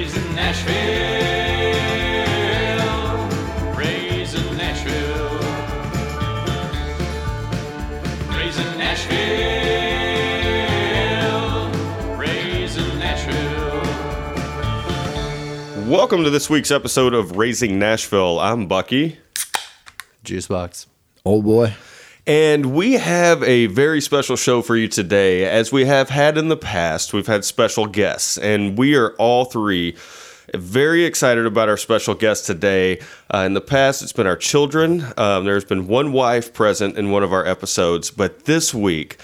Raising Nashville. Raising Nashville. Raising Nashville. Welcome to this week's episode of Raising Nashville. I'm Bucky, Juice box. Old boy. And we have a very special show for you today. As we have had in the past, we've had special guests, and we are all three very excited about our special guest today. Uh, in the past, it's been our children. Um, there's been one wife present in one of our episodes, but this week,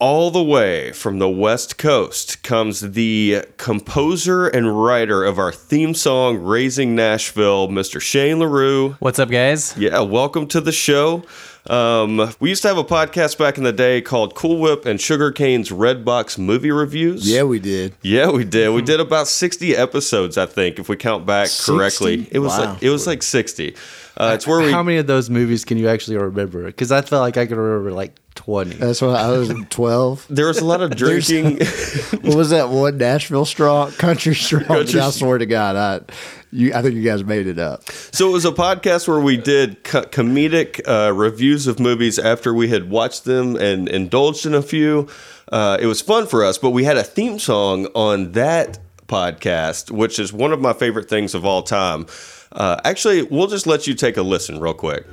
all the way from the West Coast comes the composer and writer of our theme song, Raising Nashville, Mr. Shane LaRue. What's up, guys? Yeah, welcome to the show. Um, we used to have a podcast back in the day called Cool Whip and Sugarcane's Redbox Movie Reviews. Yeah, we did. Yeah, we did. We did about 60 episodes, I think, if we count back correctly. It was Wow. like it was like 60. Uh, it's where we How many of those movies can you actually remember? Because I felt like I could remember like 20. That's why I was 12. there was a lot of drinking. what was that one Nashville straw Country straw? Country I swear to God, I, you, I think you guys made it up. So it was a podcast where we did co- comedic uh, reviews of movies after we had watched them and indulged in a few. Uh, it was fun for us, but we had a theme song on that podcast, which is one of my favorite things of all time. Uh, actually, we'll just let you take a listen real quick.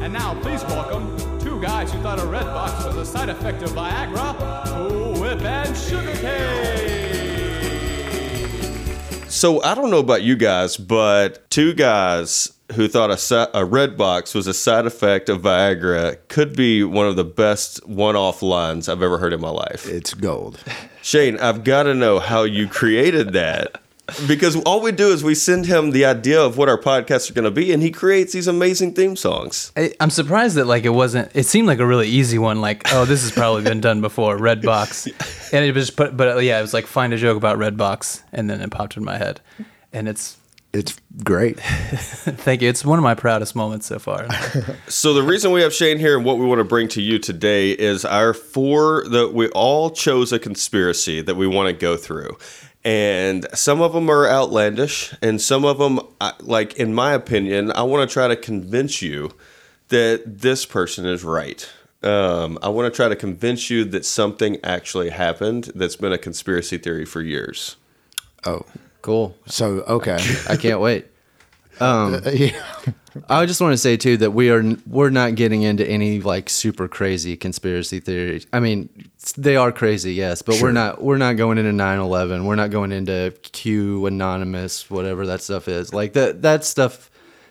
And now, please welcome two guys who thought a red box was a side effect of Viagra, Cool Whip and Sugarcane. So I don't know about you guys, but two guys who thought a, si- a red box was a side effect of Viagra could be one of the best one-off lines I've ever heard in my life. It's gold. Shane, I've got to know how you created that. Because all we do is we send him the idea of what our podcasts are going to be, and he creates these amazing theme songs. I, I'm surprised that like it wasn't. It seemed like a really easy one. Like, oh, this has probably been done before. Red box, and it was put. But uh, yeah, it was like find a joke about red box, and then it popped in my head, and it's. It's great. Thank you. It's one of my proudest moments so far. So the reason we have Shane here and what we want to bring to you today is our four that we all chose a conspiracy that we want to go through. And some of them are outlandish, and some of them, like in my opinion, I want to try to convince you that this person is right. Um, I want to try to convince you that something actually happened that's been a conspiracy theory for years. Oh, cool. so, okay. I can't wait. Um, yeah. I just want to say too that we are we're not getting into any like super crazy conspiracy theories. I mean, they are crazy, yes, but we're not we're not going into 9/11. We're not going into Q anonymous whatever that stuff is. Like that that stuff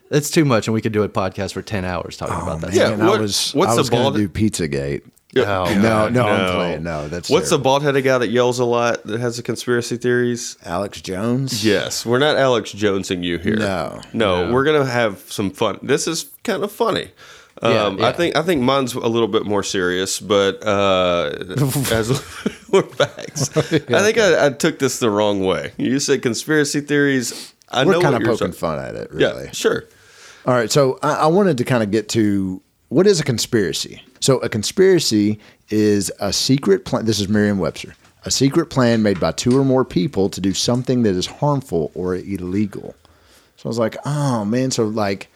that's too much and we could do a podcast for 10 hours talking about that. Yeah, what- I was, what's I the was going bald- to do Pizzagate. Oh, No, no, I'm no. playing. No, that's What's the bald headed guy that yells a lot that has the conspiracy theories? Alex Jones? Yes, we're not Alex Jonesing you here. No. no, we're gonna have some fun. This is kind of funny. Um, yeah. I think I think mine's a little bit more serious, but uh, as we're back, I think I, I took this the wrong way. You said conspiracy theories. I know We're know kind of poking fun at it, really. Yeah, sure. All right, so I, I wanted to kind of get to what is a conspiracy. So a conspiracy is a secret plan. This is Merriam-Webster. A secret plan made by two or more people to do something that is harmful or illegal. So I was like, oh man, so like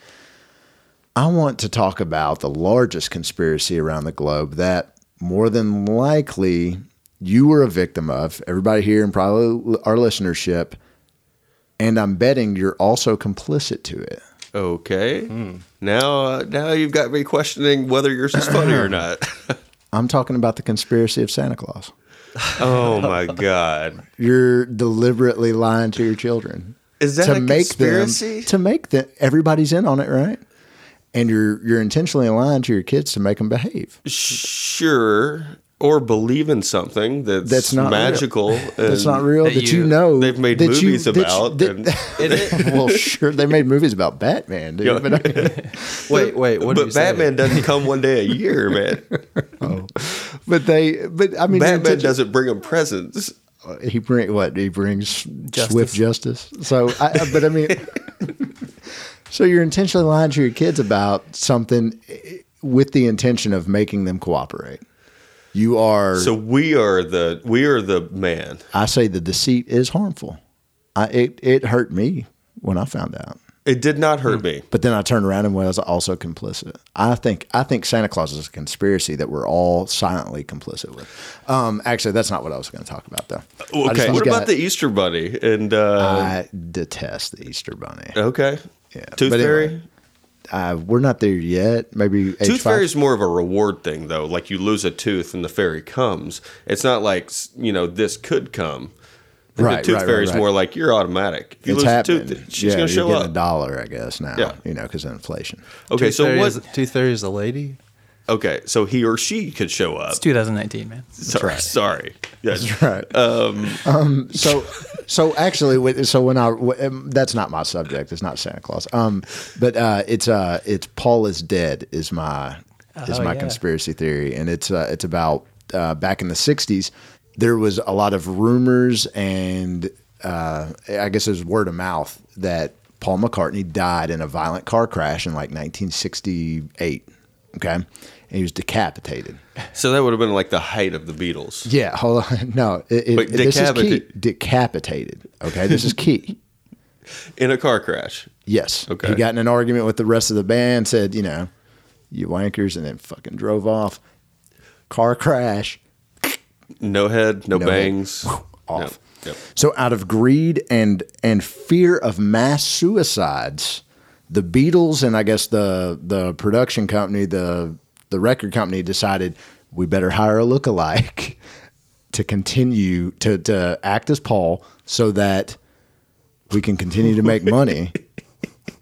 I want to talk about the largest conspiracy around the globe that more than likely you were a victim of. Everybody here and probably our listenership, and I'm betting you're also complicit to it. Okay. Now, uh, now you've got me questioning whether yours is funny or not. I'm talking about the conspiracy of Santa Claus. oh my god! You're deliberately lying to your children Is that a conspiracy? them to make them everybody's in on it, right? And you're you're intentionally lying to your kids to make them behave. Sure. Or believe in something that's, That's not real. magical. That's not real. That, that you, you- know they've made that you- movies you- about that- and- well, sure, they made movies about Batman, dude. Yeah. But, I mean, Wait, wait, what did but you say? Batman doesn't come one day a year, man. oh. but they, but I mean, Batman doesn't bring him presents. he bring what he brings swift justice. So, I, but I mean, so you're intentionally lying to your kids about something eh, with the intention of making them cooperate. You are. So we are the we are the man. I say the deceit is harmful. I, it it hurt me when I found out. It did not hurt me. But then I turned around and was also complicit. I think I think Santa Claus is a conspiracy that we're all silently complicit with. Um, actually, that's not what I was going to talk about, though. I Okay. What just about got- the Easter Bunny? And uh, I detest the Easter Bunny. okay, Yeah, Tooth but Fairy. Anyway, Uh, we're not there yet. Maybe Tooth. Fairy is more of a reward thing, though. Like you lose a tooth and the fairy comes. It's not like you know this could come. The Right, Tooth right, right, Fairy is right. more like you're automatic. If you It's lose happening. a tooth, she's yeah, gonna you're show getting up. a dollar, I guess now. Yeah. you know, because of inflation. Okay, Tooth so Fairy what? is- Tooth Fairy is a lady. Okay, so he or she could show up. It's 2019, man. Sorry, right. sorry. Yes. Right. Um, so, so actually, so when I um, that's not my subject. It's not Santa Claus. Um, but uh, it's uh, it's Paul is dead is my is Oh, my yeah. conspiracy theory, and it's uh, it's about uh, back in the '60s. There was a lot of rumors, and uh, I guess it was word of mouth that Paul McCartney died in a violent car crash in like 1968. Okay, and he was decapitated. So that would have been like the height of the Beatles. Yeah, hold on. No, it, it, this is key. Decapitated. Okay, this is key. In a car crash. Yes. Okay. He got in an argument with the rest of the band, said, you know, you wankers, and then fucking drove off. Car crash. No head, no, No head. bangs. Off. Yep. So out of greed and and fear of mass suicides, the Beatles and I guess the the production company, the the record company decided we better hire a lookalike to continue to to act as Paul so that we can continue to make money.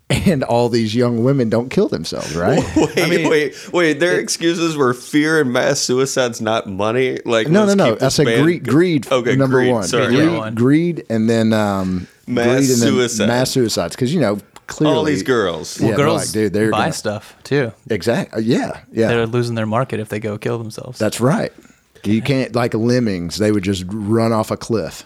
And all these young women don't kill themselves, right? Wait, wait, wait. Their excuses were fear and mass suicides, not money. Like No, no, let's no. keep I said greed. Greed. Okay, number greed, one. Sorry. Greed, Yeah. greed, and then um, Mass greed and then suicide. mass suicides. Because you know clearly All these girls. Yeah, Well, they're girls like, dude, they're buy gonna- stuff too. Exactly. Yeah. Yeah. They're losing their market if they go kill themselves. That's right. You can't like lemmings. They would just run off a cliff.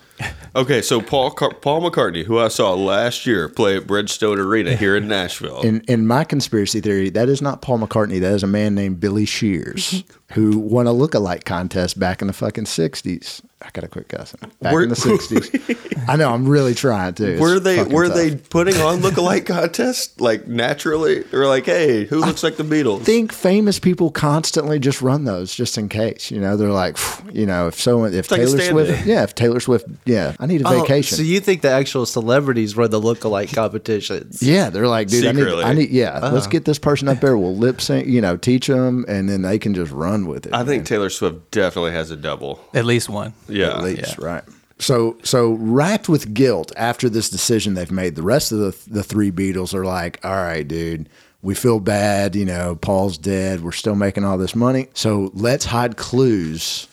Okay, so Paul Car- Paul McCartney, who I saw last year play at Bridgestone Arena here in Nashville. In in my conspiracy theory, that is not Paul McCartney. That is a man named Billy Shears who won a lookalike contest back in the fucking sixties. I gotta quit cussing. Back Were- in the sixties. I know. I'm really trying to. It's were they were tough. they putting on lookalike contests like naturally? They were like, hey, who looks like the Beatles? think famous people constantly just run those just in case. You know, they're like, you know, if someone, if like a Taylor stand-in. Swift, yeah, if Taylor Swift, yeah, I need a Oh, vacation. so you think the actual celebrities were the lookalike competitions? yeah, they're like, dude, I need, I need, yeah, let's uh-huh. get this person up there. We'll lip sync, you know, teach them, and then they can just run with it. I think Taylor Swift definitely has a double. At least one. Yeah. at least, Yeah. right? So, so wrapped with guilt after this decision they've made, the rest of the the three Beatles are like, all right, dude. We feel bad, you know. Paul's dead. We're still making all this money. So let's hide clues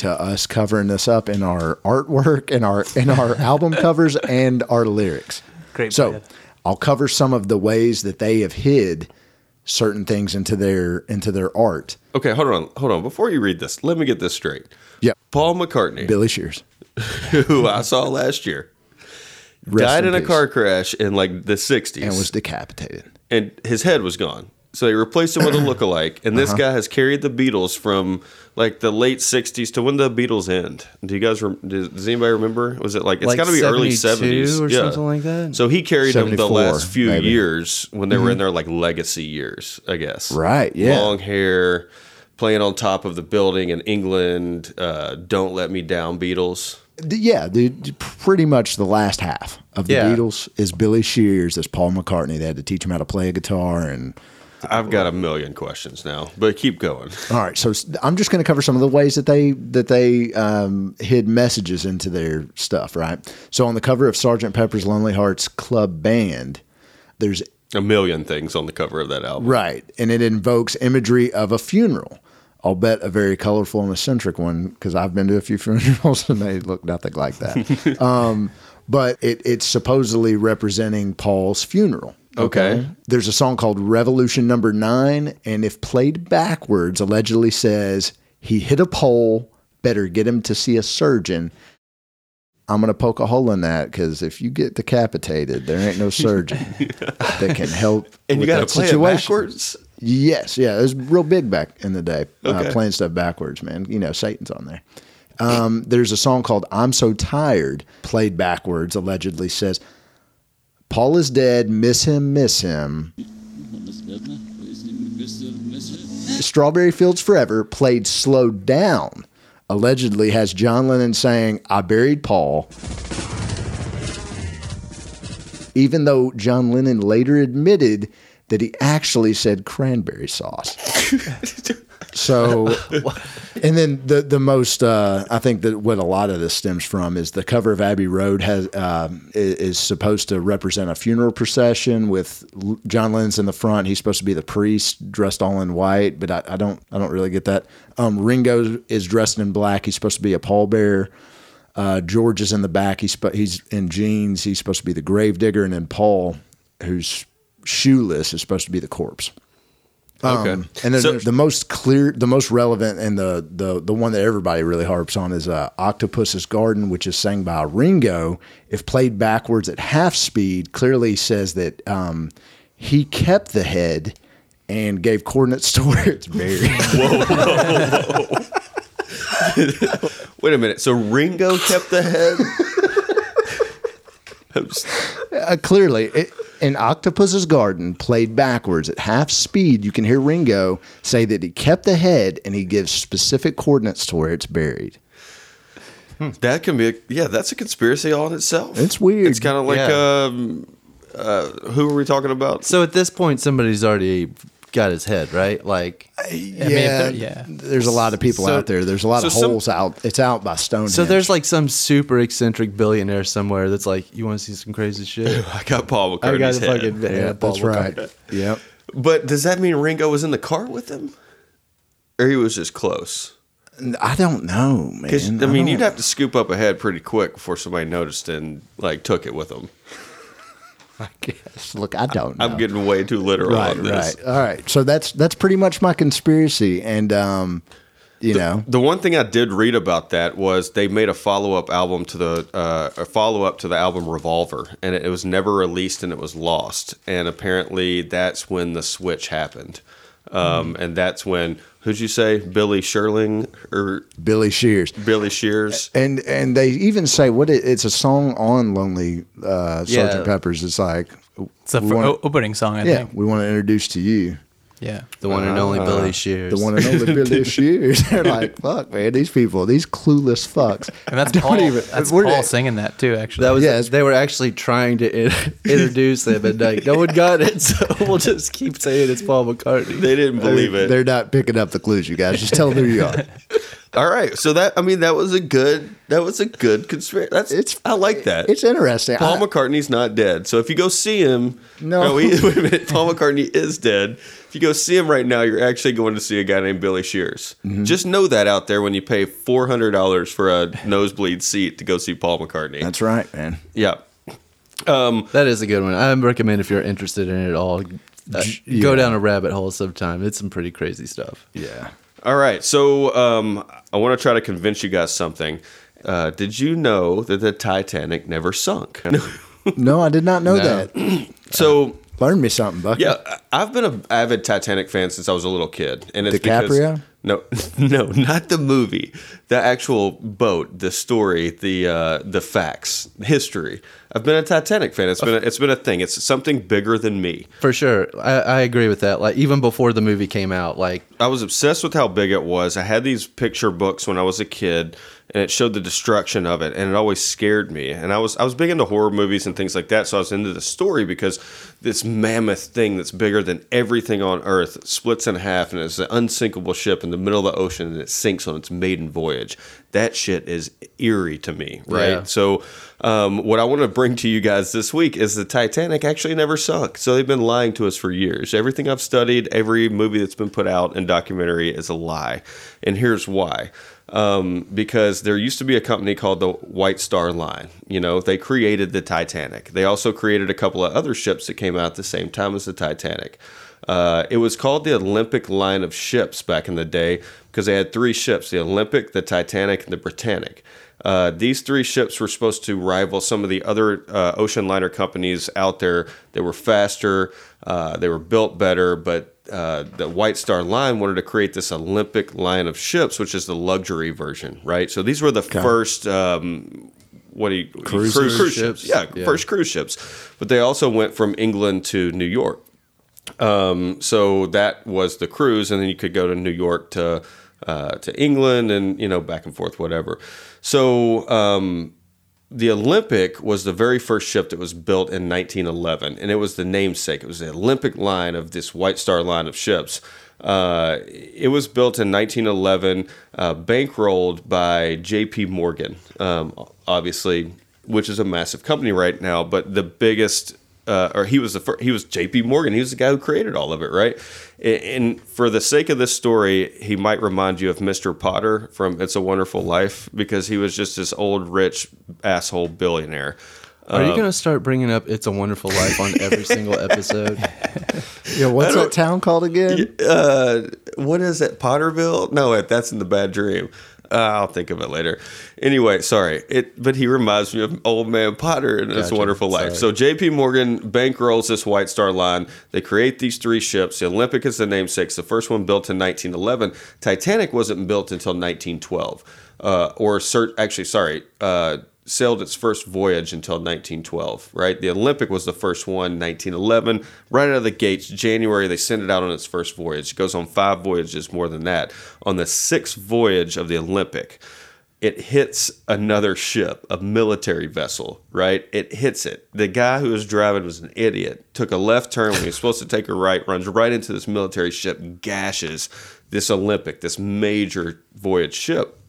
to us covering this up in our artwork, and our in our album covers, and our lyrics. Great So plan. I'll cover some of the ways that they have hid certain things into their into their art. Okay, hold on, hold on. Before you read this, let me get this straight. Yeah, Paul McCartney, Billy Shears who I saw last year, Rest died in a car crash in like the 60s. and was decapitated. and his head was gone. So they replaced him with a lookalike, and Uh-huh. this guy has carried the Beatles from like the late '60s to when the Beatles end. Do you guys? Rem- does, does anybody remember? Was it like it's Like got to be early '70s or something like that? So he carried them the last few maybe. years when they were in their like legacy years, I guess. Right, yeah. Long hair, playing on top of the building in England. Uh, Don't let me down, Beatles. Yeah, dude, pretty much the last half of the Yeah. Beatles is Billy Shears as Paul McCartney. They had to teach him how to play a guitar and I've got a million questions now, but keep going. all right. So I'm just going to cover some of the ways that they that they um, hid messages into their stuff. Right. So on the cover of Sergeant Pepper's Lonely Hearts Club Band, there's A million things on the cover of that album. right, and it invokes imagery of a funeral. I'll bet a very colorful and eccentric one because I've been to a few funerals and they look nothing like that. um, but it, it's supposedly representing Paul's funeral. Okay. There's a song called Revolution Number Nine, and if played backwards, allegedly says, He hit a pole, better get him to see a surgeon. I'm going to poke a hole in that because if you get decapitated, there ain't no surgeon that can help And you got to play situation. it backwards. Yes, yeah, it was real big back in the day. Okay. Uh, playing stuff backwards, man. You know, Satan's on there. Um, there's a song called "I'm So Tired," played backwards. Allegedly says, "Paul is dead. Miss him, miss him." Strawberry Fields Forever, played slowed down, allegedly has John Lennon saying, I buried Paul. Even though John Lennon later admitted that he actually said cranberry sauce. so, and then the the most uh, I think that what a lot of this stems from is the cover of Abbey Road has um, i- is, supposed to represent a funeral procession with John Lennon's in the front. He's supposed to be the priest dressed all in white, but I, I don't I don't really get that. Um, Ringo is dressed in black. He's supposed to be a pallbearer. Uh, George is in the back. He's he's in jeans. He's supposed to be the gravedigger, and then Paul, who's shoeless, is supposed to be the corpse. Okay. Um, and then So- the most clear, the most relevant, and the the the one that everybody really harps on is uh, "Octopus's Garden," which is sang by Ringo. If played backwards at half speed, clearly says that um, he kept the head and gave coordinates to where it's buried. Whoa! Wait a minute. So Ringo kept the head? I'm uh, clearly, it, in "Octopus's Garden," played backwards at half speed, you can hear Ringo say that he kept the head and he gives specific coordinates to where it's buried. that can be, a, yeah, that's a conspiracy all in itself. It's weird. It's kind of like, Yeah. um, uh, who are we talking about? So at this point, somebody's already got his head right. Like, uh, yeah, mean, yeah. There's a lot of people So- out there. There's a lot so of some- holes out. It's out by Stonehenge. so there's like some super eccentric billionaire somewhere that's like, you want to see some crazy shit? I got Paul I got McCartney's a head. fucking yeah, Paul that's right. McCartney. Yep. But does that mean Ringo was in the car with him? Or he was just close? I don't know, man. Because, I mean, you'd have to scoop up a head pretty quick before somebody noticed and, like, took it with them. I guess. Look, I don't. know. I'm getting way too literal right, on this. right. All right. So that's that's pretty much my conspiracy, and um, you know, The one thing I did read about that was they made a follow up album to the uh, a follow up to the album Revolver, and it, it was never released and it was lost. And apparently, that's when the switch happened. Um. And that's when who'd you say Billy Sherling or Billy Shears. Billy Shears? And and they even say what it, it's a song on Lonely uh, Yeah. Sergeant Pepper's. It's like It's the we wanna- opening song, I yeah, think. we want to introduce to you Yeah. The one and only Billy uh-huh. Shears. the one and only Billy Shears. They're like, fuck, man, these people, these clueless fucks. And that's Don't Paul. even- that's we're- Paul singing that too, actually. That was Yeah, they were actually trying to in- introduce him, and like no one got it, so we'll just keep saying it's Paul McCartney. They didn't believe it. They're not picking up the clues, you guys. Just tell them who you are. All right, so that I mean that was a good that was a good conspiracy. That's It's- I like that. It's interesting. Paul I- McCartney's not dead. So if you go see him, No. no, wait, wait a minute. Paul McCartney is dead. If you go see him right now, you're actually going to see a guy named Billy Shears. Mm-hmm. Just know that out there when you pay four hundred dollars for a nosebleed seat to go see Paul McCartney. That's right, man. yeah. That is a good one. I recommend if you're interested in it all, uh, yeah. go down a rabbit hole sometime. It's some pretty crazy stuff. Yeah. All right. So um, I want to try to convince you guys something. Uh, did you know that the Titanic never sunk? No, I did not know No. that. so Learn me something, Bucky. Yeah, I- I've been an avid Titanic fan since I was a little kid, and it's DiCaprio? Because, no, no, not the movie, the actual boat, the story, the uh, the facts, history. I've been a Titanic fan. It's been a, it's been a thing. It's something bigger than me. For sure, I, I agree with that. Like even before the movie came out, like I was obsessed with how big it was. I had these picture books when I was a kid, and it showed the destruction of it, and it always scared me. And I was I was big into horror movies and things like that, so I was into the story because this mammoth thing that's bigger than everything on Earth splits in half, and it's an unsinkable ship in the middle of the ocean, and it sinks on its maiden voyage. That shit is eerie to me, right? Yeah. So, um, what I want to bring to you guys this week is the Titanic actually never sunk. So they've been lying to us for years. Everything I've studied, every movie that's been put out in documentary is a lie, and here's why. Um, because there used to be a company called the White Star Line. You know, they created the Titanic. They also created a couple of other ships that came out at the same time as the Titanic. Uh, it was called the Olympic line of ships back in the day because they had three ships the Olympic, the Titanic, and the Britannic. Uh, these three ships were supposed to rival some of the other uh, ocean liner companies out there. They were faster, uh, they were built better, but uh, the White Star Line wanted to create this Olympic line of ships, which is the luxury version, right? So these were the first. Um, what do you Cruise ships. Yeah, Yeah. first cruise ships. But they also went from England to New York. Um, so that was the cruise, and then you could go to New York to uh, to England, and you know back and forth, whatever. So um, the Olympic was the very first ship that was built in 1911, and it was the namesake. It was the Olympic line of this White Star line of ships. Uh, it was built in 1911, uh, bankrolled by J.P. Morgan, um, obviously, which is a massive company right now, but the biggest. Uh, or he was the first, he was J.P. Morgan. He was the guy who created all of it, right? And- And for the sake of this story, he might remind you of Mr. Potter from It's a Wonderful Life because he was just this old rich asshole billionaire. Are you gonna start bringing up "It's a Wonderful Life" on every single episode? Yeah, what's that town called again? Uh, what is it? Potterville? No, that's in the Bad Dream. Uh, I'll think of it later. Anyway, sorry. It, but he reminds me of Old Man Potter in It's a Gotcha. Wonderful Life. Sorry. So J.P. Morgan bankrolls this White Star Line. They create these three ships. The Olympic is the namesake. The first one built in 1911. Titanic wasn't built until 1912. Uh, or cert, actually, sorry. Uh, sailed its first voyage until 1912, right? The Olympic was the first one, 1911. Right out of the gates, January, they send it out on its first voyage. It goes on five voyages, more than that. On the sixth voyage of the Olympic, it hits another ship, a military vessel, right? It hits it. The guy who was driving was an idiot. Took a left turn when he was supposed to take a right, runs right into this military ship, gashes this Olympic, this major voyage ship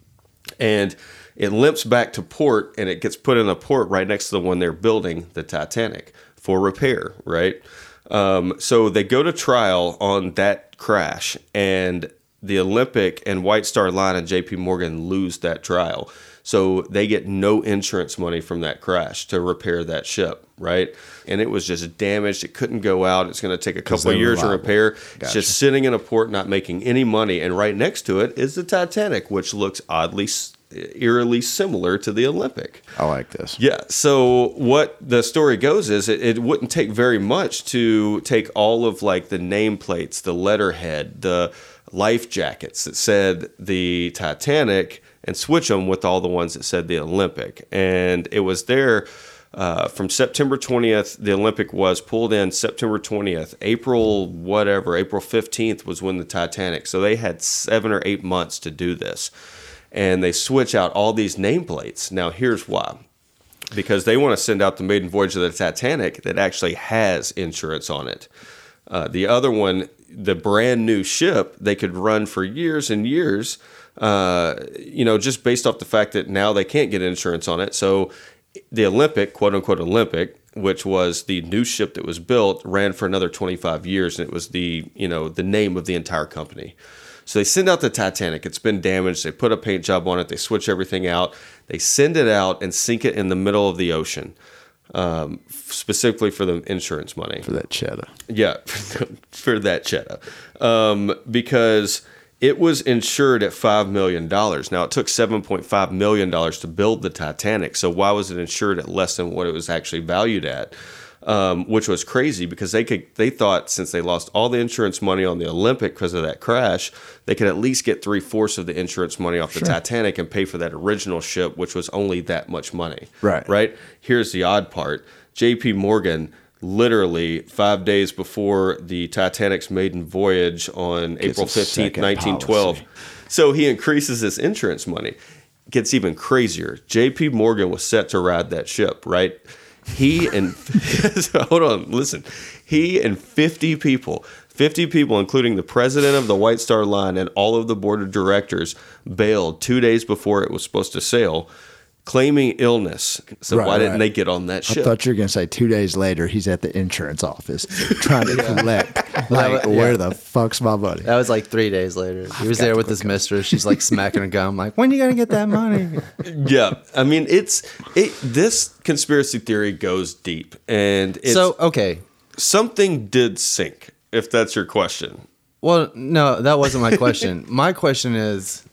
and it limps back to port and it gets put in a port right next to the one they're building, the Titanic, for repair, right? Um, so they go to trial on that crash, and the Olympic and White Star Line and JP Morgan lose that trial. So they get no insurance money from that crash to repair that ship, right? And it was just damaged. It couldn't go out. It's going to take a couple of years to repair. It's just sitting in a port, not making any money. And right next to it is the Titanic, which looks oddly, eerily similar to the Olympic. I like this. Yeah. So what the story goes is it, it wouldn't take very much to take all of like the nameplates, the letterhead, the life jackets that said the Titanic and switch them with all the ones that said the Olympic. And it was there uh, from September 20th. The Olympic was pulled in September 20th. April, whatever, April 15th was when the Titanic. So they had seven or eight months to do this. And they switch out all these nameplates. Now, here's why because they want to send out the maiden voyage of the Titanic that actually has insurance on it. Uh, the other one, the brand new ship, they could run for years and years, uh, you know, just based off the fact that now they can't get insurance on it. So the Olympic, quote unquote Olympic, which was the new ship that was built, ran for another 25 years, and it was the you know the name of the entire company. So they send out the Titanic. It's been damaged. They put a paint job on it. They switch everything out. They send it out and sink it in the middle of the ocean, um, specifically for the insurance money. For that cheddar. Yeah, for that cheddar. Um, because it was insured at $5 million. Now, it took $7.5 million to build the Titanic. So, why was it insured at less than what it was actually valued at? Um, which was crazy because they could they thought since they lost all the insurance money on the Olympic because of that crash, they could at least get three fourths of the insurance money off the Titanic and pay for that original ship, which was only that much money. Right. Right. Here's the odd part: J.P. Morgan literally five days before the Titanic's maiden voyage on April a 15th, 1912. policy. So he increases his insurance money. Gets even crazier. JP Morgan was set to ride that ship, right? He and hold on, listen. He and 50 people, 50 people, including the president of the White Star Line and all of the board of directors, bailed two days before it was supposed to sail, claiming illness. So Right, why didn't right. they get on that ship? I thought you were going to say two days later he's at the insurance office trying to collect. Like, Yeah. where the fuck's my money? That was like three days later. He was there with quit his mistress. She's like smacking a gum, like, "When are you gonna get that money?" yeah, I mean it's it. This conspiracy theory goes deep, and it's so okay, something did sink. If that's your question, well, no, that wasn't my question. my question is,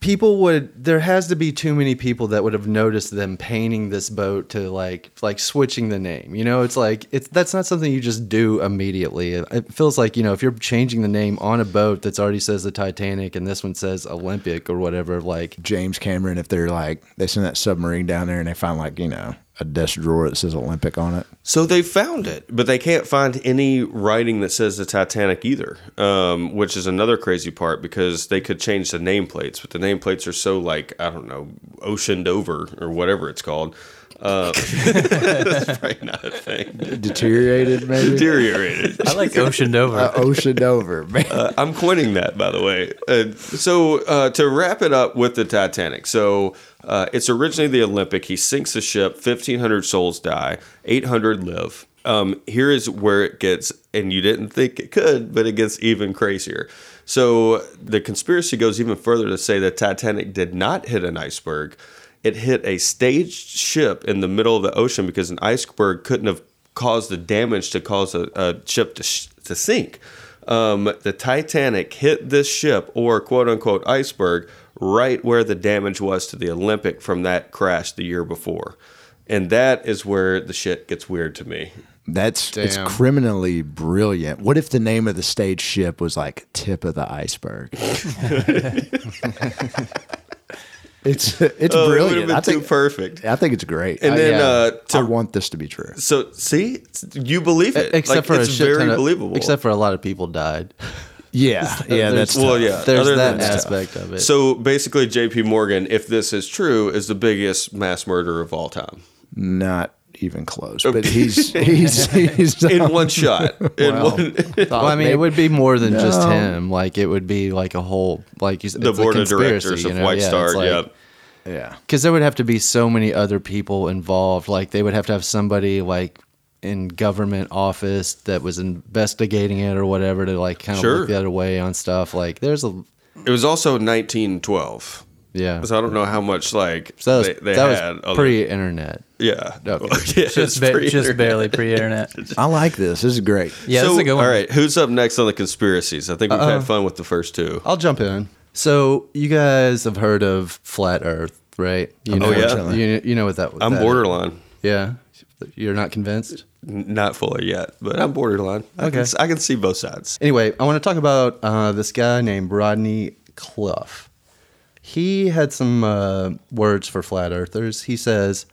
people would there has to be too many people that would have noticed them painting this boat to like like switching the name you know? It's like it's that's not something you just do immediately. It, feels like you know if you're changing the name on a boat that's already says the titanic and this one says olympic or whatever like James Cameron, if they're like they send that submarine down there and they find like you know a desk drawer that says Olympic on it. So they found it, but they can't find any writing that says the Titanic either, um, which is another crazy part because they could change the nameplates, but the nameplates are so like I don't know, oceaned over or whatever it's called. Uh, that's probably not a thing. Deteriorated, maybe. Deteriorated. I like oceaned over. Uh, oceaned over, man. Uh, I'm coining that, by the way. Uh, so uh, to wrap it up with the Titanic, so uh, it's originally the Olympic. He sinks the ship. 1,500 souls die. 800 live. Um, here is where it gets, and you didn't think it could, but it gets even crazier. So the conspiracy goes even further to say that Titanic did not hit an iceberg. It hit a staged ship in the middle of the ocean because an iceberg couldn't have caused the damage to cause a, a ship to, sh- to sink. Um, the Titanic hit this ship, or quote unquote iceberg, right where the damage was to the Olympic from that crash the year before. And that is where the shit gets weird to me. That's it's criminally brilliant. What if the name of the stage ship was like tip of the iceberg? it's it's Oh, it would have brilliant. been I too think perfect. I think it's great. And I, then yeah. uh, I to want this to be true. so see, you believe it. except Like, for a it's shit very ton of- believable. except for a lot of people died Yeah, yeah, that's well, tough. yeah. there's other that than that's aspect of it So basically, J.P. Morgan, if this is true, is the biggest mass murderer of all time not even close. Oh. But he's he's he's in one shot. In Wow. one, well, I mean, it would be more than just him. Like, it would be like a whole, like you said, the it's a board of directors you of? White Yeah, Star. like- yeah. yeah. because there would have to be so many other people involved. Like they would have to have somebody like in government office that was investigating it or whatever to like kind of Sure. look the other way on stuff. Like there's a It was also 1912. Yeah. So I don't know how much like So that they, was, they that had. was other- pre-internet. yeah. Okay. Yeah, just, ba- pre-internet. just barely pre-internet. I like this. This is great. Yeah, so, this is a good one. All right, who's up next on the conspiracies? I think we've had fun with the first two. I'll jump in. So you guys have heard of flat Earth, right? You know, Oh, yeah. you, you know what that. was. I'm that- borderline. Yeah, you're not convinced. Not fully yet, but I'm borderline. I can, Okay. I can see both sides. Anyway, I want to talk about uh, this guy named Rodney Cluff. He had some uh, words for flat earthers. He says,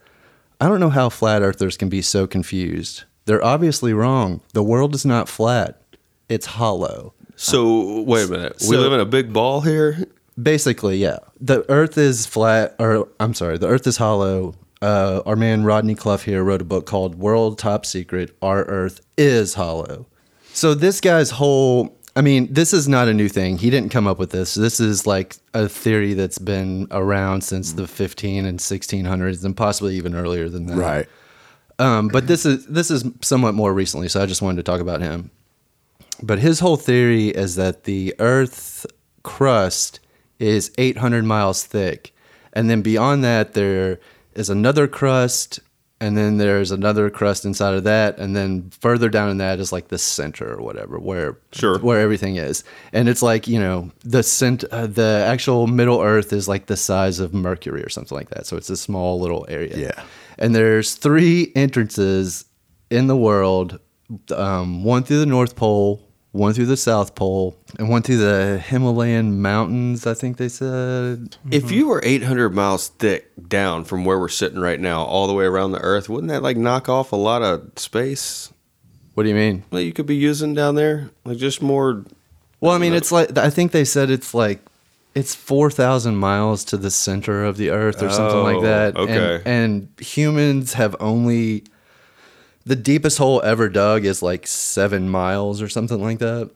I don't know how flat earthers can be so confused. They're obviously wrong. The world is not flat, it's hollow. So wait a minute. we live in a big ball here. Basically, yeah. The earth is flat, or I'm sorry, the earth is hollow. Uh, our man Rodney Cluff here wrote a book called World Top Secret Our Earth is Hollow. So, this guy's whole, I mean, this is not a new thing. He didn't come up with this. This is like a theory that's been around since the 15 and 1600s and possibly even earlier than that. Right. Um, but this is this is somewhat more recently, so I just wanted to talk about him. But his whole theory is that the Earth crust is 800 miles thick, and then beyond that there is another crust, and then there's another crust inside of that, and then further down in that is like the center or whatever, where Sure. where everything is, and it's like you know the cent- uh, the actual middle Earth is like the size of Mercury or something like that, so it's a small little area. Yeah. And there's three entrances in the world um, one through the North Pole, one through the South Pole, and one through the Himalayan mountains, I think they said. If you were 800 miles thick down from where we're sitting right now, all the way around the Earth, wouldn't that like knock off a lot of space What do you mean? that you could be using down there? Like just more. Well, I mean, it's like, I think they said it's like, it's 4,000 miles to the center of the earth or something Oh, like that. okay. And, and humans have only, the deepest hole ever dug is like seven miles or something like that.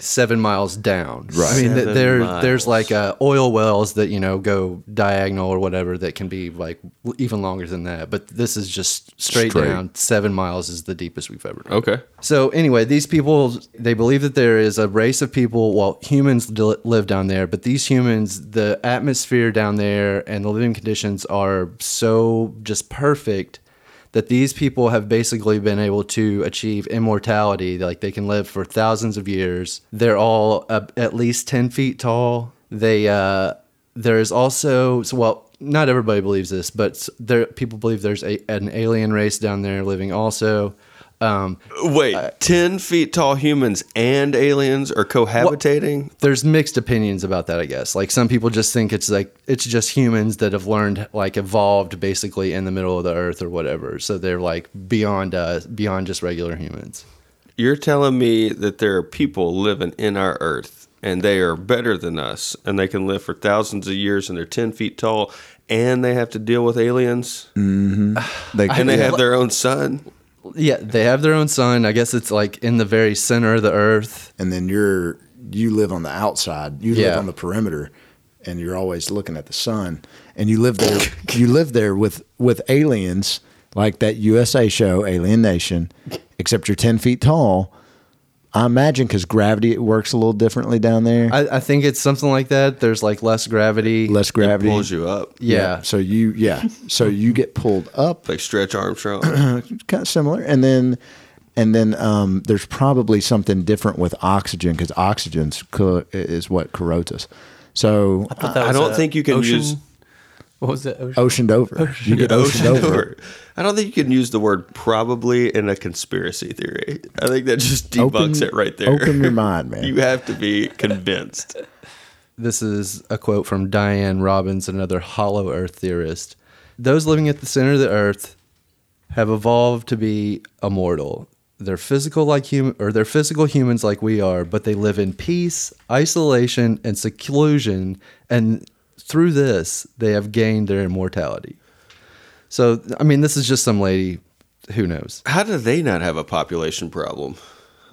Seven miles down. Right. I mean, th- there, miles. there's like uh, oil wells that, you know, go diagonal or whatever that can be like even longer than that. But this is just straight, Straight. down. Seven miles is the deepest we've ever done. Okay. So anyway, these people they believe that there is a race of people. Well, humans li- live down there, but these humans, the atmosphere down there and the living conditions are so just perfect that these people have basically been able to achieve immortality. Like they can live for thousands of years. They're all uh, at least ten feet tall. They uh, there is also so well, not everybody believes this, but there people believe there's a, an alien race down there living also. Um, Wait, ten feet tall humans and aliens are cohabitating. there's mixed opinions about that, I guess. Like some people just think it's like it's just humans that have learned like evolved basically in the middle of the earth or whatever. So they're like beyond uh beyond just regular humans. You're telling me that there are people living in our Earth and they are better than us and they can live for thousands of years and they're ten feet tall and they have to deal with aliens They, and they have their own sun. Yeah, they have their own sun. I guess it's like in the very center of the earth. and then you're you live on the outside. You live Yeah. on the perimeter, and you're always looking at the sun. And you live there. you live there with with aliens like that USA show, Alien Nation. Except you're ten feet tall. I imagine because gravity works a little differently down there. I, I think it's something like that. There's like less gravity. Less gravity Pulls you up yeah. So you yeah. So you get pulled up. like Stretch Armstrong. kind of similar. And then, and then um, there's probably something different with oxygen because oxygen is what corrodes us. So But that I don't think you can ocean- use- What was it? Ocean? oceaned over. You get oceaned Ocean over. over. I don't think you can use the word probably in a conspiracy theory. I think that just debunks Open- it right there. open your mind, man. You have to be convinced. This is a quote from Dianne Robbins, another hollow earth theorist. Those living at the center of the earth have evolved to be immortal. They're physical like human or they're physical humans like we are, but they live in peace, isolation, and seclusion, and through this they have gained their immortality. So I mean this is just some lady who knows. How do they not have a population problem?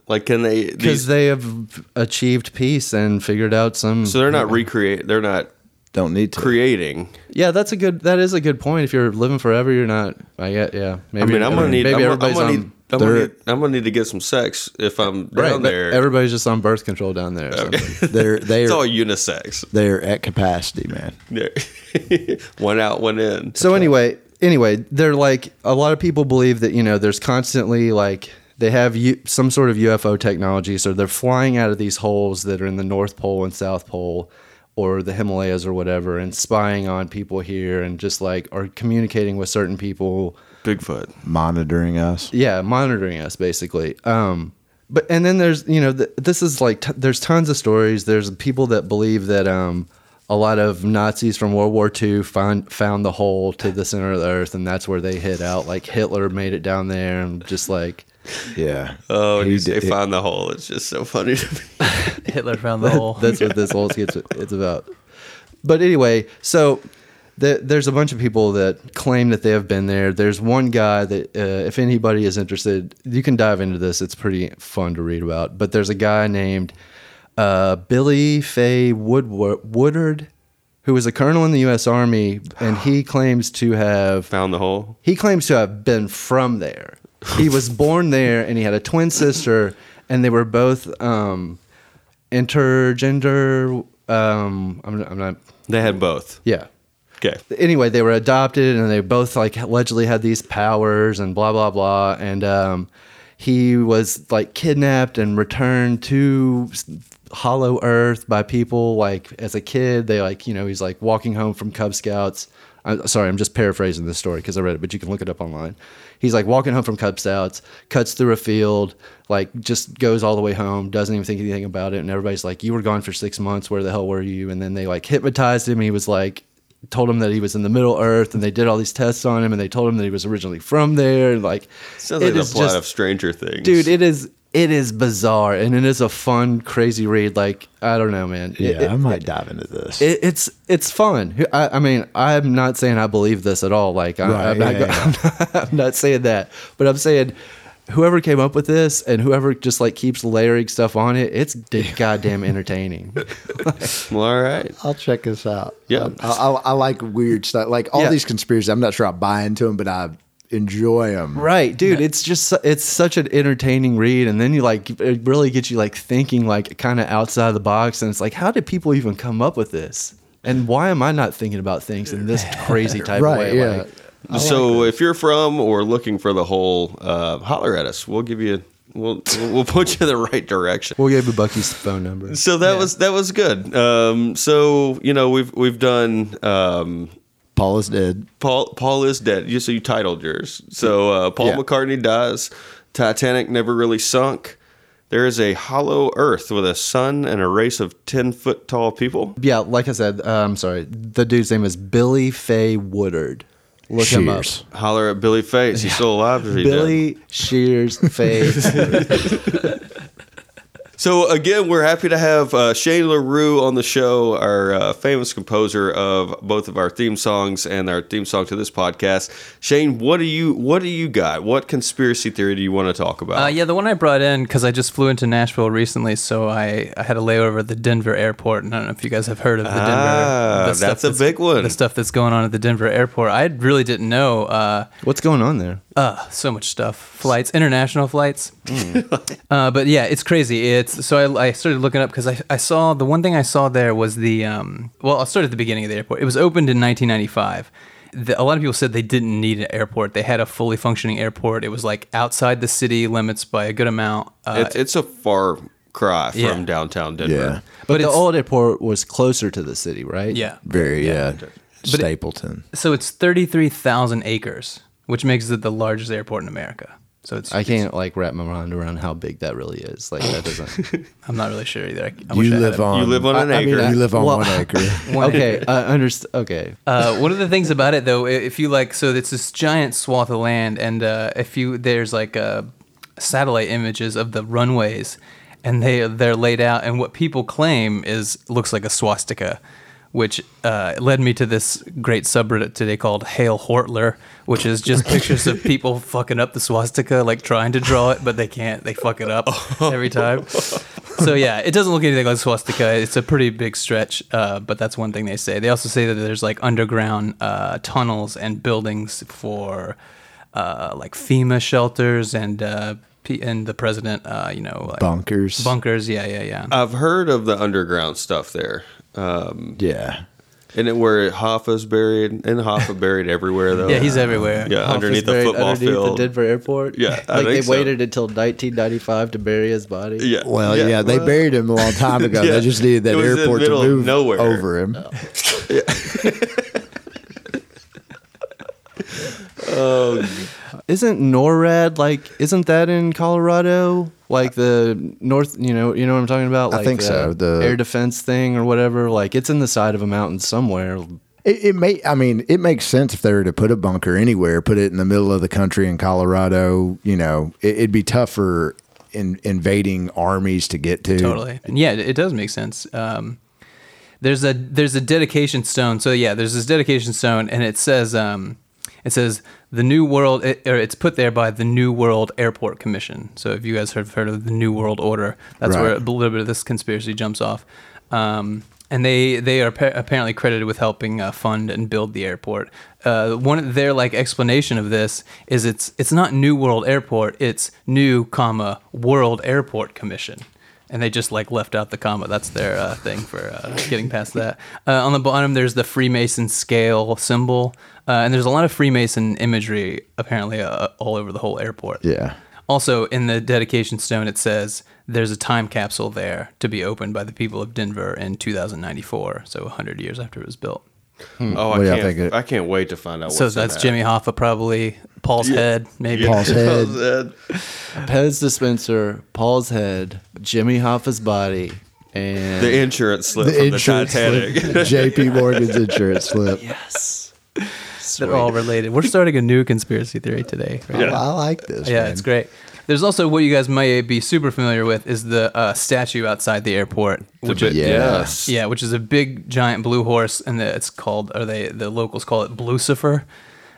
Like, can they? Because they have achieved peace and figured out some so they're not recreate. They're not Don't need to. creating. Yeah, that's a good. That is a good point. If you're living forever, you're not. I get. Yeah, maybe. I mean, I'm gonna need. Maybe I'm, everybody's I'm gonna on. need. I'm gonna, need, I'm gonna need to get some sex if I'm down right, there. everybody's just on birth control down there. or something. They're they're it's all unisex. they're at capacity, man. They're- one out, one in. so anyway, anyway, they're like a lot of people believe that you know there's constantly like they have U, some sort of UFO technology, so they're flying out of these holes that are in the North Pole and South Pole. Or the Himalayas or whatever, and spying on people here, and just like are communicating with certain people Bigfoot. Monitoring us. yeah monitoring us basically um but and then there's you know th- this is like t- there's tons of stories there's people that believe that um a lot of Nazis from World War II found found the hole to the center of the earth and that's where they hid out like Hitler made it down there and just like Yeah. Oh, and He you say did- find the hole. It's just so funny to me. Hitler found the hole. that's what this whole sketch it's about. But anyway, so the, there's a bunch of people that claim that they have been there. There's one guy that, uh, if anybody is interested, you can dive into this. It's pretty fun to read about. But there's a guy named uh, Billy Fay Woodward, Woodard, who was a colonel in the U.S. Army, and he claims to have Found the hole. he claims to have been from there. He was born there, and he had a twin sister, and they were both um, intergender. Um, I'm, I'm not. They had both. Yeah. Okay. Anyway, they were adopted, and they both like allegedly had these powers, and blah blah blah. And um, he was like kidnapped and returned to Hollow Earth by people like as a kid. They like you know he's like walking home from Cub Scouts. I'm sorry, I'm just paraphrasing this story because I read it, but you can look it up online. He's like walking home from Cub Scouts, cuts through a field, like just goes all the way home, doesn't even think anything about it, and everybody's like, "You were gone for six months. Where the hell were you?" And then they like hypnotized him. He was like, told him that he was in the Middle Earth, and they did all these tests on him, and they told him that he was originally from there. And like, Sounds it like the plot just- of Stranger Things. dude, it is it is bizarre, and it is a fun, crazy read. Like, I don't know, man. It- Yeah, it- I might dive into this. it, it's it's fun. I, I mean, I'm not saying I believe this at all. Like, I, Right, I'm, not, yeah, go- yeah. I'm, not, I'm not saying that, but I'm saying whoever came up with this and whoever just like keeps layering stuff on it, it's goddamn entertaining. well, all right. I'll check this out. Yeah. Um, I, I, I like weird stuff. Like all Yeah. these conspiracies. I'm not sure I buy into them, but I enjoy them. Right, dude. It's just it's such an entertaining read, and then you like it really gets you like thinking like kind of outside the box, and it's like, how did people even come up with this? And why am I not thinking about things in this crazy type Right. of way? Yeah. Like, so if you're from or looking for the hole, uh, holler at us. We'll give you We'll we'll put you in the right direction. We'll give you Bucky's phone number. So that was that was good. Um, so you know we've we've done um, Paul is dead. Paul Paul is dead. You so you titled yours. So uh, Paul Yeah. McCartney dies. Titanic never really sunk. There is a hollow Earth with a sun and a race of ten foot tall people. Yeah, like I said, uh, I'm sorry. The dude's name is Billy Fay Woodard. Look him up. Holler at Billy Face. He's still alive. Or he dead? Billy Shears Fay. So again, we're happy to have uh, Shane LaRue on the show, our uh, famous composer of both of our theme songs and our theme song to this podcast. Shane, what do you what do you got? What conspiracy theory do you want to talk about? Uh, yeah, the one I brought in because I just flew into Nashville recently, so I, I had a layover at the Denver airport, and I don't know if you guys have heard of the Denver. Ah, the stuff that's a big one. The stuff that's going on at the Denver airport. I really didn't know. Uh, What's going on there? uh, so much stuff. Flights, international flights. uh, but yeah, it's crazy. It's so I, I started looking up because I, I saw the one thing I saw there was the um. Well, I'll start at the beginning of the airport. It was opened in 1995. The, a lot of people said they didn't need an airport. They had a fully functioning airport. It was like outside the city limits by a good amount. Uh, it's, it's a far cry from yeah. downtown Denver. Yeah. But, the it's- old airport was closer to the city, right? yeah. Very, yeah. it- Stapleton. So it's 33,000 acres, which makes it the largest airport in America. So it's I can't like wrap my mind around how big that really is. Like that doesn't. I'm not really sure either. I, I You live it. on. You live on an I- I mean, acre. You live on Well- one acre. okay, I understand. Okay, Uh, one of the things about it, though, if you like, so it's this giant swath of land, and uh, if you there's like uh, satellite images of the runways, and they they're laid out, and what people claim is looks like a swastika, which uh, led me to this great subreddit today called Hail Hortler, which is just pictures of people fucking up the swastika, like trying to draw it, but they can't. They fuck it up every time. So yeah, it doesn't look anything like swastika. It's a pretty big stretch, uh, but that's one thing they say. They also say that there's like underground uh, tunnels and buildings for uh, like FEMA shelters and uh, P- and the president, uh, you know, like Bunkers. bunkers. Yeah, yeah, yeah. I've heard of the underground stuff there. Um, Yeah. and it where Hoffa's buried, and Hoffa buried everywhere though. yeah, he's everywhere. Yeah, underneath the football underneath field. the Denver airport. Yeah, I like they so. waited until 1995 to bury his body. Yeah. Well, yeah, they well, buried him a long time ago. Yeah. They just needed that It was in the airport to move nowhere. over him. Isn't NORAD like? Isn't that in Colorado? Like the north, you know, you know what I'm talking about. I Like think so, the- air defense thing or whatever. Like it's in the side of a mountain somewhere. It, it may, I mean, it makes sense if they were to put a bunker anywhere, put it in the middle of the country in Colorado. You know, it, it'd be tough for in, invading armies to get to. Totally. And yeah, it, it does make sense. Um, there's a there's a dedication stone. So yeah, there's this dedication stone, and it says um, it says the New World, it, or it's put there by the New World Airport Commission. So if you guys have heard of the New World Order, that's where a little bit of this conspiracy jumps off. Um, and they they are pa- apparently credited with helping uh, fund and build the airport. Uh, one of their like explanation of this is it's it's not New World Airport, it's New comma World Airport Commission and they just like left out the comma. That's their uh, thing for uh, getting past that. Uh, on the bottom, there's the Freemason scale symbol, uh, and there's a lot of Freemason imagery apparently uh, all over the whole airport. Yeah. Also, in the dedication stone, it says there's a time capsule there to be opened by the people of Denver in 2094, so 100 years after it was built. Oh, What I can't. think I can't wait to find out. So what's in that's that. Jimmy Hoffa, probably Paul's head, maybe. Paul's head. Paul's head. Pez dispenser, Paul's head, Jimmy Hoffa's body, and The insurance slip The from the Titanic. slip. JP Morgan's insurance slip. yes, They're all related. We're starting a new conspiracy theory today. Right? Yeah. I like this. Yeah, man. it's great. There's also what you guys might be super familiar with is the uh, statue outside the airport, which is, Yes. yeah, which is a big giant blue horse, and the, it's called, or they the locals call it Blucifer,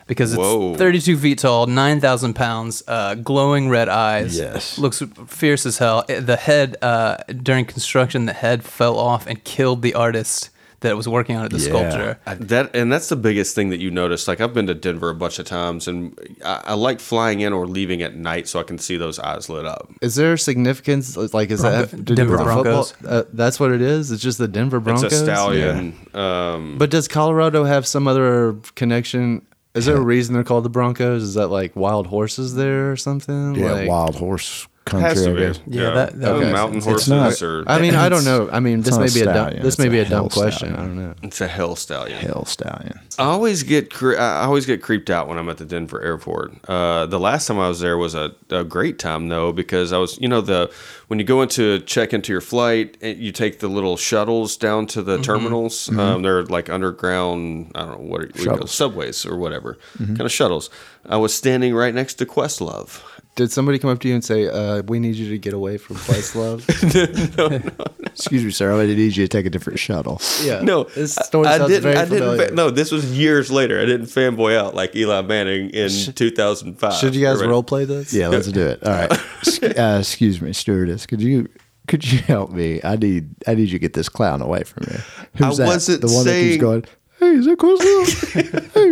because it's Whoa. 32 feet tall, 9,000 pounds, uh, glowing red eyes. Yes. looks fierce as hell. Eh, The head uh, during construction, the head fell off and killed the artist that was working on it, the Yeah. sculptor. That and that's the biggest thing that you notice. Like I've been to Denver a bunch of times, and I, I like flying in or leaving at night so I can see those eyes lit up. Is there significance? Like, is that Bronco- have to do Denver with football? Broncos. Uh, that's what it is. It's just the Denver Broncos. It's a stallion. Um, But does Colorado have some other connection? Is there a reason they're called the Broncos? Is that like wild horses there or something? Yeah, like, wild horse country. Has to I be. guess. Yeah, that- that Uh, makes mountain sense. It's horses not- or I mean, I don't know. I mean, this may be a dumb. This may a be a dumb question. stallion. I don't know. it's a hell stallion. Hill stallion. I always get cre- I always get creeped out when I'm at the Denver airport. Uh, the last time I was there was a, a great time though because I was you know the when you go into check into your flight eh, you take the little shuttles down to Mm-hmm. the terminals. Um, they're like underground I don't know what, what you call subways or whatever Mm-hmm. kind of shuttles. I was standing right next to Questlove. Did somebody come up to you and say, uh, "We need you to get away from Place Love"? Excuse me, sir. I need you to take a different shuttle. yeah. No, this I- story I sounds didn't. very I didn't. Fa- no, this was years later. I didn't fanboy out like Eli Manning in 2005. Should you guys Or- role play this? Yeah, let's do it. All right. Uh, excuse me, stewardess. Could you could you help me? I need I need you to get this clown away from me. Who's I that? wasn't the one that keeps going. Hey, is that Questlove? hey,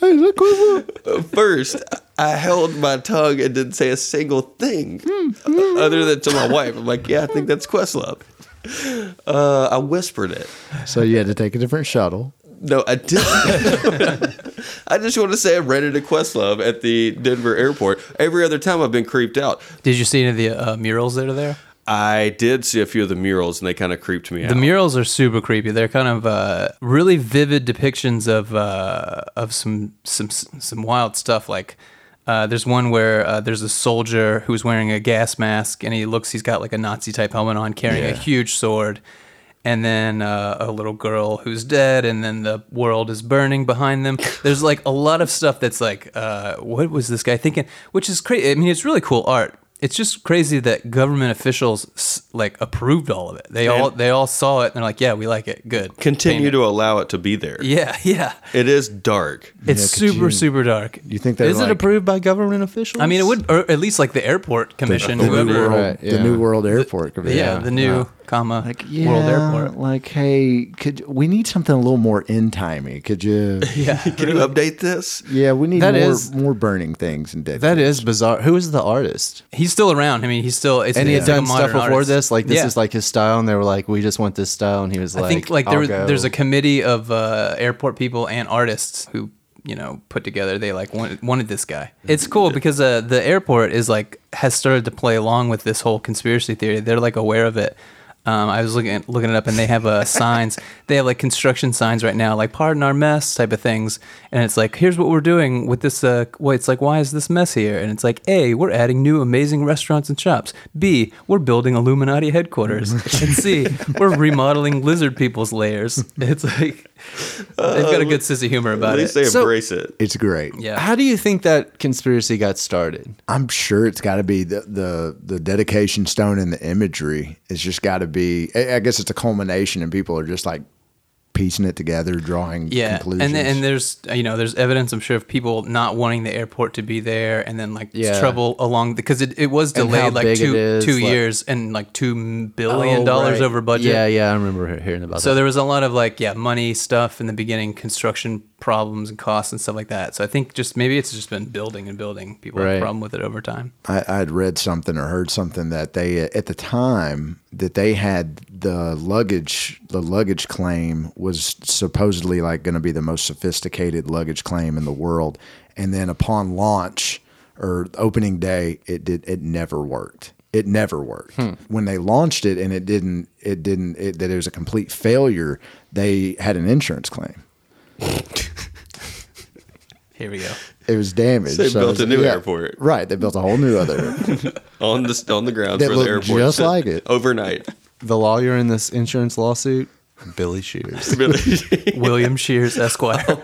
hey, is that Questlove? First, I held my tongue and didn't say a single thing other than to my wife. I'm like, yeah, I think that's Questlove. Uh, I whispered it. So you had to take a different shuttle. No, I didn't. I just want to say I rented a Questlove at the Denver airport. Every other time I've been creeped out. Did you see any of the uh, murals that are there? I did see a few of the murals and they kind of creeped me out. The murals are super creepy. They're kind of uh, really vivid depictions of uh, of some some some wild stuff. Like uh, there's one where uh, there's a soldier who's wearing a gas mask and he looks he's got like a Nazi type helmet on, carrying a huge sword. And then uh, a little girl who's dead, and then the world is burning behind them. There's like a lot of stuff that's like, uh, what was this guy thinking? Which is crazy. I mean, it's really cool art. It's just crazy that government officials like approved all of it. They all they all saw it and they're like, yeah, we like it. Good. Continue Paint to allow it to be there. Yeah, yeah. It is dark. It's Yeah, super you- super dark. You think that is Is it approved by government officials? I mean, it would, or at least like the airport commission, the new whoever. world, Right, the new world airport? Commission. Yeah, the new comma Like yeah, world airport. like hey, could we need something a little more in timey? Could you? Yeah, Can you update this? Yeah, we need That more is- more burning things and dead. that is bizarre. Who is the artist? he's still around. I mean, he's still. It's, And he it's had like done stuff before artist. this. Like this Yeah. is like his style, and they were like, "We just want this style," and he was like, I think like there there's a committee of uh, airport people and artists who you know put together. They like wanted, wanted this guy. It's cool because uh, the airport is like has started to play along with this whole conspiracy theory. They're like aware of it. Um, I was looking looking it up, and they have uh, signs. They have like construction signs right now, like "Pardon our mess" type of things. And it's like, here's what we're doing with this. Uh, well, it's like, why is this mess here? And it's like, A, we're adding new amazing restaurants and shops. B, we're building Illuminati headquarters. and C, we're remodeling lizard people's lairs. It's like they've got a good sense of humor At about least it. they So- embrace it. It's great. Yeah. How do you think that conspiracy got started? I'm sure it's got to be the, the the dedication stone and the imagery. It's just got to be. I I guess it's a culmination, and people are just like piecing it together, drawing yeah, conclusions. and then, and there's uh, you know there's evidence I'm sure of people not wanting the airport to be there, and then like Yeah. trouble along because it, it was delayed like two is, two like- years and like two billion Oh, dollars right. over budget. Yeah, yeah, I remember hearing about So that. there was a lot of like yeah money stuff in the beginning, construction problems and costs and stuff like that. So I think just maybe it's just been building and building. People have a problem with it over time. I, I had read something or heard something that they at the time that they had the luggage the luggage claim was supposedly like going to be the most sophisticated luggage claim in the world and then upon launch or opening day it did it never worked it never worked hmm. when they launched it and it didn't it didn't it, that it was a complete failure they had an insurance claim Here we go. it was damaged They So built it's- a new yeah, airport. right they built a whole new other airport. on the on the grounds That where the looked airport just like it. overnight. the lawyer in this insurance lawsuit, Billy Shears. William Shears Esquire. Oh,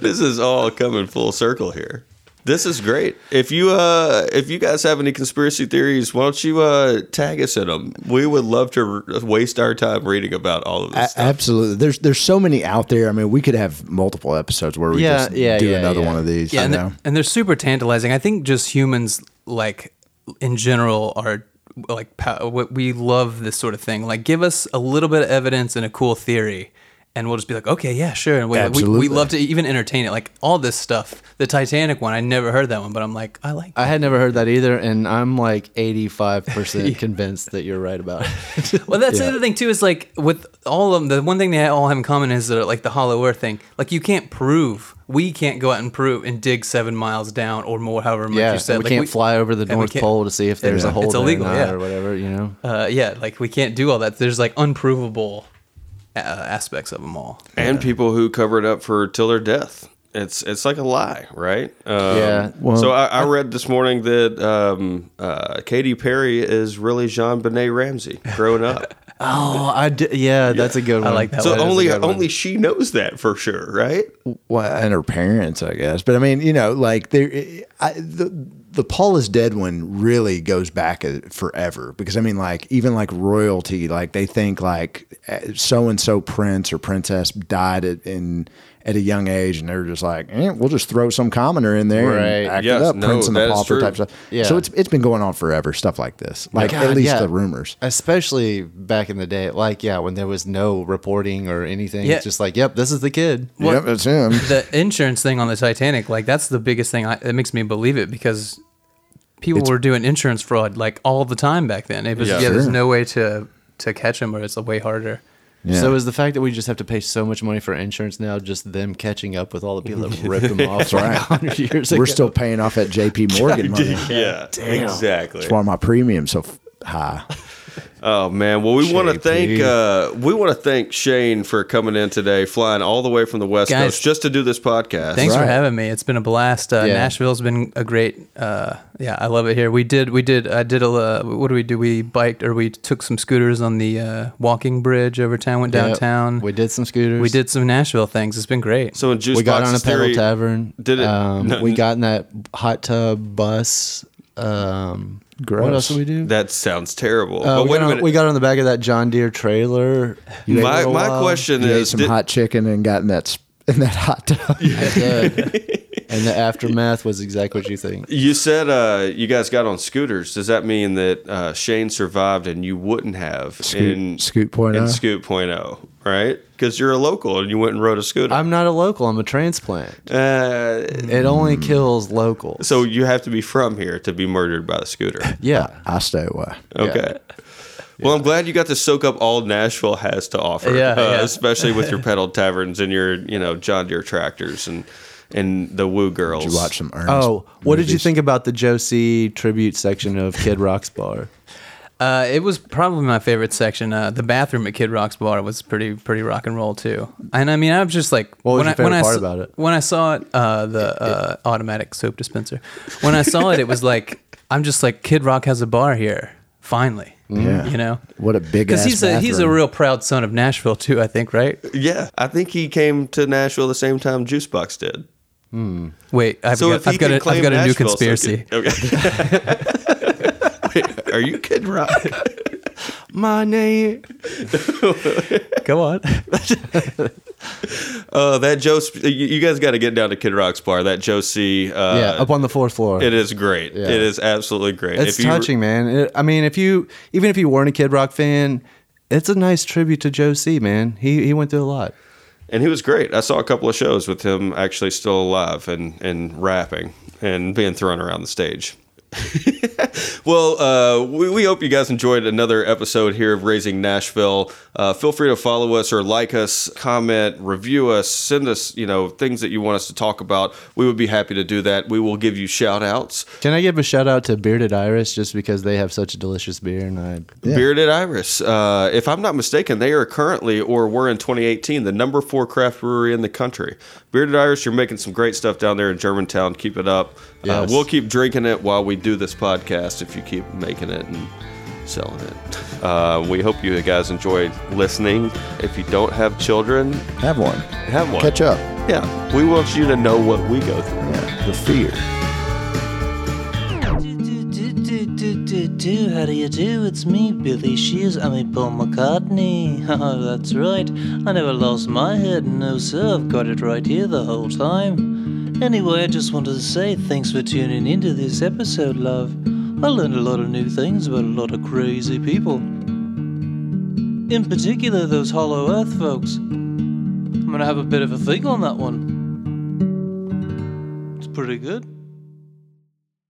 this is all coming full circle here. This is great. If you uh if you guys have any conspiracy theories, why don't you uh tag us in them? We would love to r- waste our time reading about all of this A- stuff. absolutely. There's there's so many out there. I mean, we could have multiple episodes where we Yeah, just yeah, do yeah, another yeah. one of these. Yeah, and know. they're, and they're super tantalizing. I think just humans, like in general, are like pow- we- we love this sort of thing. Like, give us a little bit of evidence and a cool theory, and we'll just be like, okay, yeah, sure. And we, we, Absolutely. we love to even entertain it. Like all this stuff. The Titanic one, I never heard that one, but I'm like, I like. I had never heard that either, and I'm like 85 percent convinced that you're right about it. Well, that's the other thing too. Is like with all of them, the one thing they all have in common is that like the Hollow Earth thing. Like you can't prove. We can't go out and prove and dig seven miles down or more, however much yeah, you said. we Like, can't fly over the North Pole to see if there's a hole It's there or illegal, yeah. or whatever. You know. Uh, yeah, like we can't do all that. There's like unprovable uh, aspects of them all. and people who cover it up for till their death. It's it's like a lie, right? Um, Yeah, well- so I, I read this morning that um, uh, Katy Perry is really JonBenét Ramsey growing up. Oh, I. Yeah, that's a good one. I like that so one. is a only one. only she knows that for sure, right? well, and her parents, I guess. But I mean, you know, like there, I, the the Paul is dead one really goes back uh, forever because I mean, like even like royalty, like they think like so and so prince or princess died in at a young age, and they're just like, eh, we'll just throw some commoner in there Right. and act Yes, it up, no, Prince and the is Pauper true. type stuff. Yeah. So it's it's been going on forever, stuff like this, like God, at least yeah. the rumors. Especially back in the day, like yeah, when there was no reporting or anything, Yeah. it's just like, yep, this is the kid. Yep, that's him. the insurance thing on the Titanic, like that's the biggest thing I, that makes me believe it because people It's- were doing insurance fraud like all the time back then. It was Yeah. yeah, there's Sure. no way to to catch them, or it's a way harder. Yeah. So is the fact that we just have to pay so much money for insurance now just them catching up with all the people that ripped them off right. 100 years ago? We're still paying off that J.P. Morgan money. Yeah, exactly. That's why my premium's so high. Oh man, well we want to thank uh, we want to thank Shane for coming in today, flying all the way from the West Guys, Coast just to do this podcast. Thanks for having me. It's been a blast. Uh, Yeah. Nashville's been a great. Uh, yeah, I love it here. We did. We did. I did a. Uh, what do we do? We biked or we took some scooters on the uh, walking bridge over town. Went Yep. downtown. We did some scooters. We did some Nashville things. It's been great. So in Juice we got on a Box's pedal tavern. did it- Um, no, we got in that hot tub bus. Um, what else did we do? That sounds terrible. Uh, but we, wait got a on, minute. we got on the back of that John Deere trailer. my for my while. question You ate is, some did- hot chicken and got in that in that hot tub. I did. and the aftermath was exactly what you think. you said uh, you guys got on scooters. Does that mean that uh, Shane survived and you wouldn't have Scoot- in Scoot point in oh? Scoot Point oh, right? Because you're a local and you went and rode a scooter. I'm not a local. I'm a transplant. uh, It only kills locals. so you have to be from here to be murdered by the scooter. yeah. I stay away. Okay. Well, I'm glad you got to soak up all Nashville has to offer, Yeah, uh, yeah. especially with your pedal taverns and your, you know, John Deere tractors and and the Woo girls. Did you watch some Ernest? Oh, what did you think about the Joe C tribute section of Kid Rock's bar? Uh, it was probably my favorite section. Uh, the bathroom at Kid Rock's bar was pretty pretty rock and roll too. And I mean, I was just like, What was when your I, favorite when I part s- about it? When I saw it, uh, the uh, automatic soap dispenser. When I saw it, it was like, I'm just like, Kid Rock has a bar here. Finally, Yeah. you know, What a big because he's a he's a real proud son of Nashville too. I think, right? Yeah, I think he came to Nashville the same time Juicebox did. Wait, I've So got, I've got, can a, claim I've got a new Nashville, so conspiracy. can- okay. Wait, are you Kid Rock? My name. Go on. Uh, that Joe, you, you guys got to get down to Kid Rock's bar. That Joe C. Uh, yeah, up on the fourth floor. It is great. Yeah. It is absolutely great. It's you- touching, man. It, I mean, if you even if you weren't a Kid Rock fan, it's a nice tribute to Joe C. Man, he he went through a lot. and he was great. I saw a couple of shows with him actually still alive and and rapping and being thrown around the stage. well, uh, we, we hope you guys enjoyed another episode here of Raising Nashville. Uh, feel free to follow us or like us, comment, review us, send us, you know, things that you want us to talk about. We would be happy to do that. We will give you shout outs. Can I give a shout out to Bearded Iris just because they have such a delicious beer and I Bearded Iris. Uh, if I'm not mistaken, they are currently, or were in 2018, the number four craft brewery in the country. Bearded Iris, you're making some great stuff down there in Germantown. Keep it up. Uh, we'll keep drinking it while we do this podcast if you keep making it and selling it. Uh, we hope you guys enjoyed listening. If you don't have children, Have one. have one. Catch up. Yeah. We want you to know what we go through. Yeah, the fear. How do you do? It's me, Billy Shears. I'm a Paul McCartney. Oh, that's right. I never lost my head. No, sir, I've got it right here the whole time. Anyway, I just wanted to say thanks for tuning into this episode, love. I learned a lot of new things about a lot of crazy people. In particular, those Hollow Earth folks. I'm gonna have a bit of a think on that one. It's pretty good.